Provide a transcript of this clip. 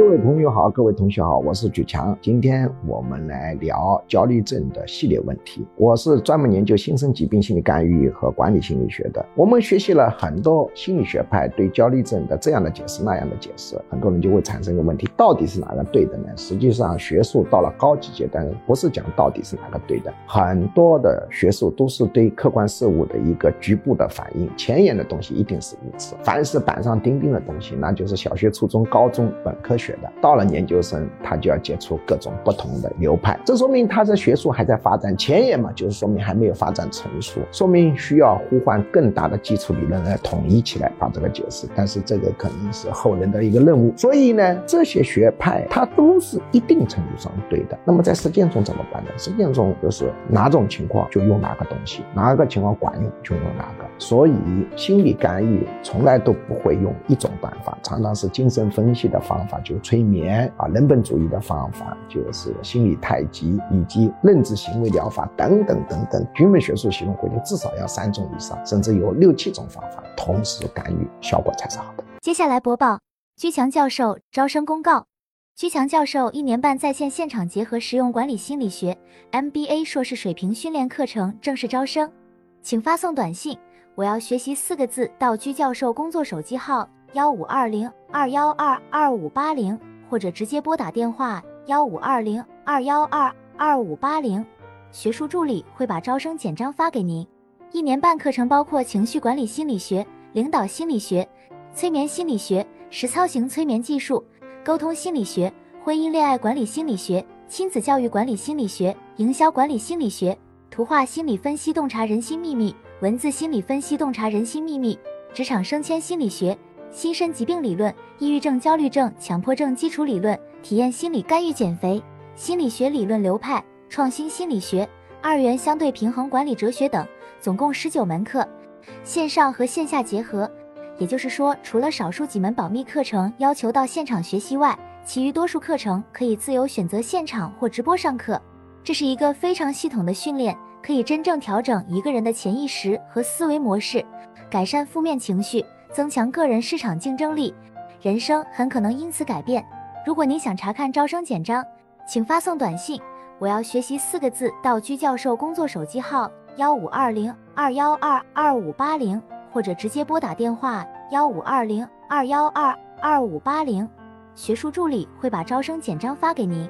各位朋友好，各位同学好，我是举强。今天我们来聊焦虑症的系列问题。我是专门研究新生疾病心理干预和管理心理学的。我们学习了很多心理学派对焦虑症的这样的解释、那样的解释，很多人就会产生一个问题：到底是哪个对的呢？实际上，学术到了高级阶段，不是讲到底是哪个对的，很多的学术都是对客观事物的一个局部的反应，前沿的东西一定是如此。凡是板上钉钉的东西，那就是小学、初中、高中本科学。的到了研究生，他就要接触各种不同的流派，这说明他的学术还在发展前沿嘛，就是说明还没有发展成熟，说明需要呼唤更大的基础理论来统一起来把这个解释。但是这个可能是后人的一个任务，所以呢，这些学派它都是一定程度上对的。那么在实践中怎么办呢？实践中就是哪种情况就用哪个东西，哪个情况管用就用哪个。所以心理干预从来都不会用一种办法，常常是精神分析的方法就。有催眠啊，人本主义的方法就是心理太极，以及认知行为疗法等等等等，局门学术系统规定至少要三种以上，甚至有六七种方法同时干预，效果才是好的。接下来播报居强教授招生公告：居强教授一年半在线现场结合实用管理心理学 MBA 硕士水平训练课程正式招生，请发送短信“我要学习”四个字到居教授工作手机号。幺五二零二幺二二五八零，或者直接拨打电话幺五二零二幺二二五八零，学术助理会把招生简章发给您。一年半课程包括情绪管理心理学、领导心理学、催眠心理学、实操型催眠技术、沟通心理学、婚姻恋爱管理心理学、亲子教育管理心理学、营销管理心理学、图画心理分析洞察人心秘密、文字心理分析洞察人心秘密、职场升迁心理学。心身疾病理论、抑郁症、焦虑症、强迫症基础理论、体验心理干预减肥、心理学理论流派、创新心理学、二元相对平衡管理哲学等，总共十九门课，线上和线下结合。也就是说，除了少数几门保密课程要求到现场学习外，其余多数课程可以自由选择现场或直播上课。这是一个非常系统的训练，可以真正调整一个人的潜意识和思维模式，改善负面情绪。增强个人市场竞争力，人生很可能因此改变。如果您想查看招生简章，请发送短信“我要学习”四个字到居教授工作手机号幺五二零二幺二二五八零，或者直接拨打电话幺五二零二幺二二五八零，学术助理会把招生简章发给您。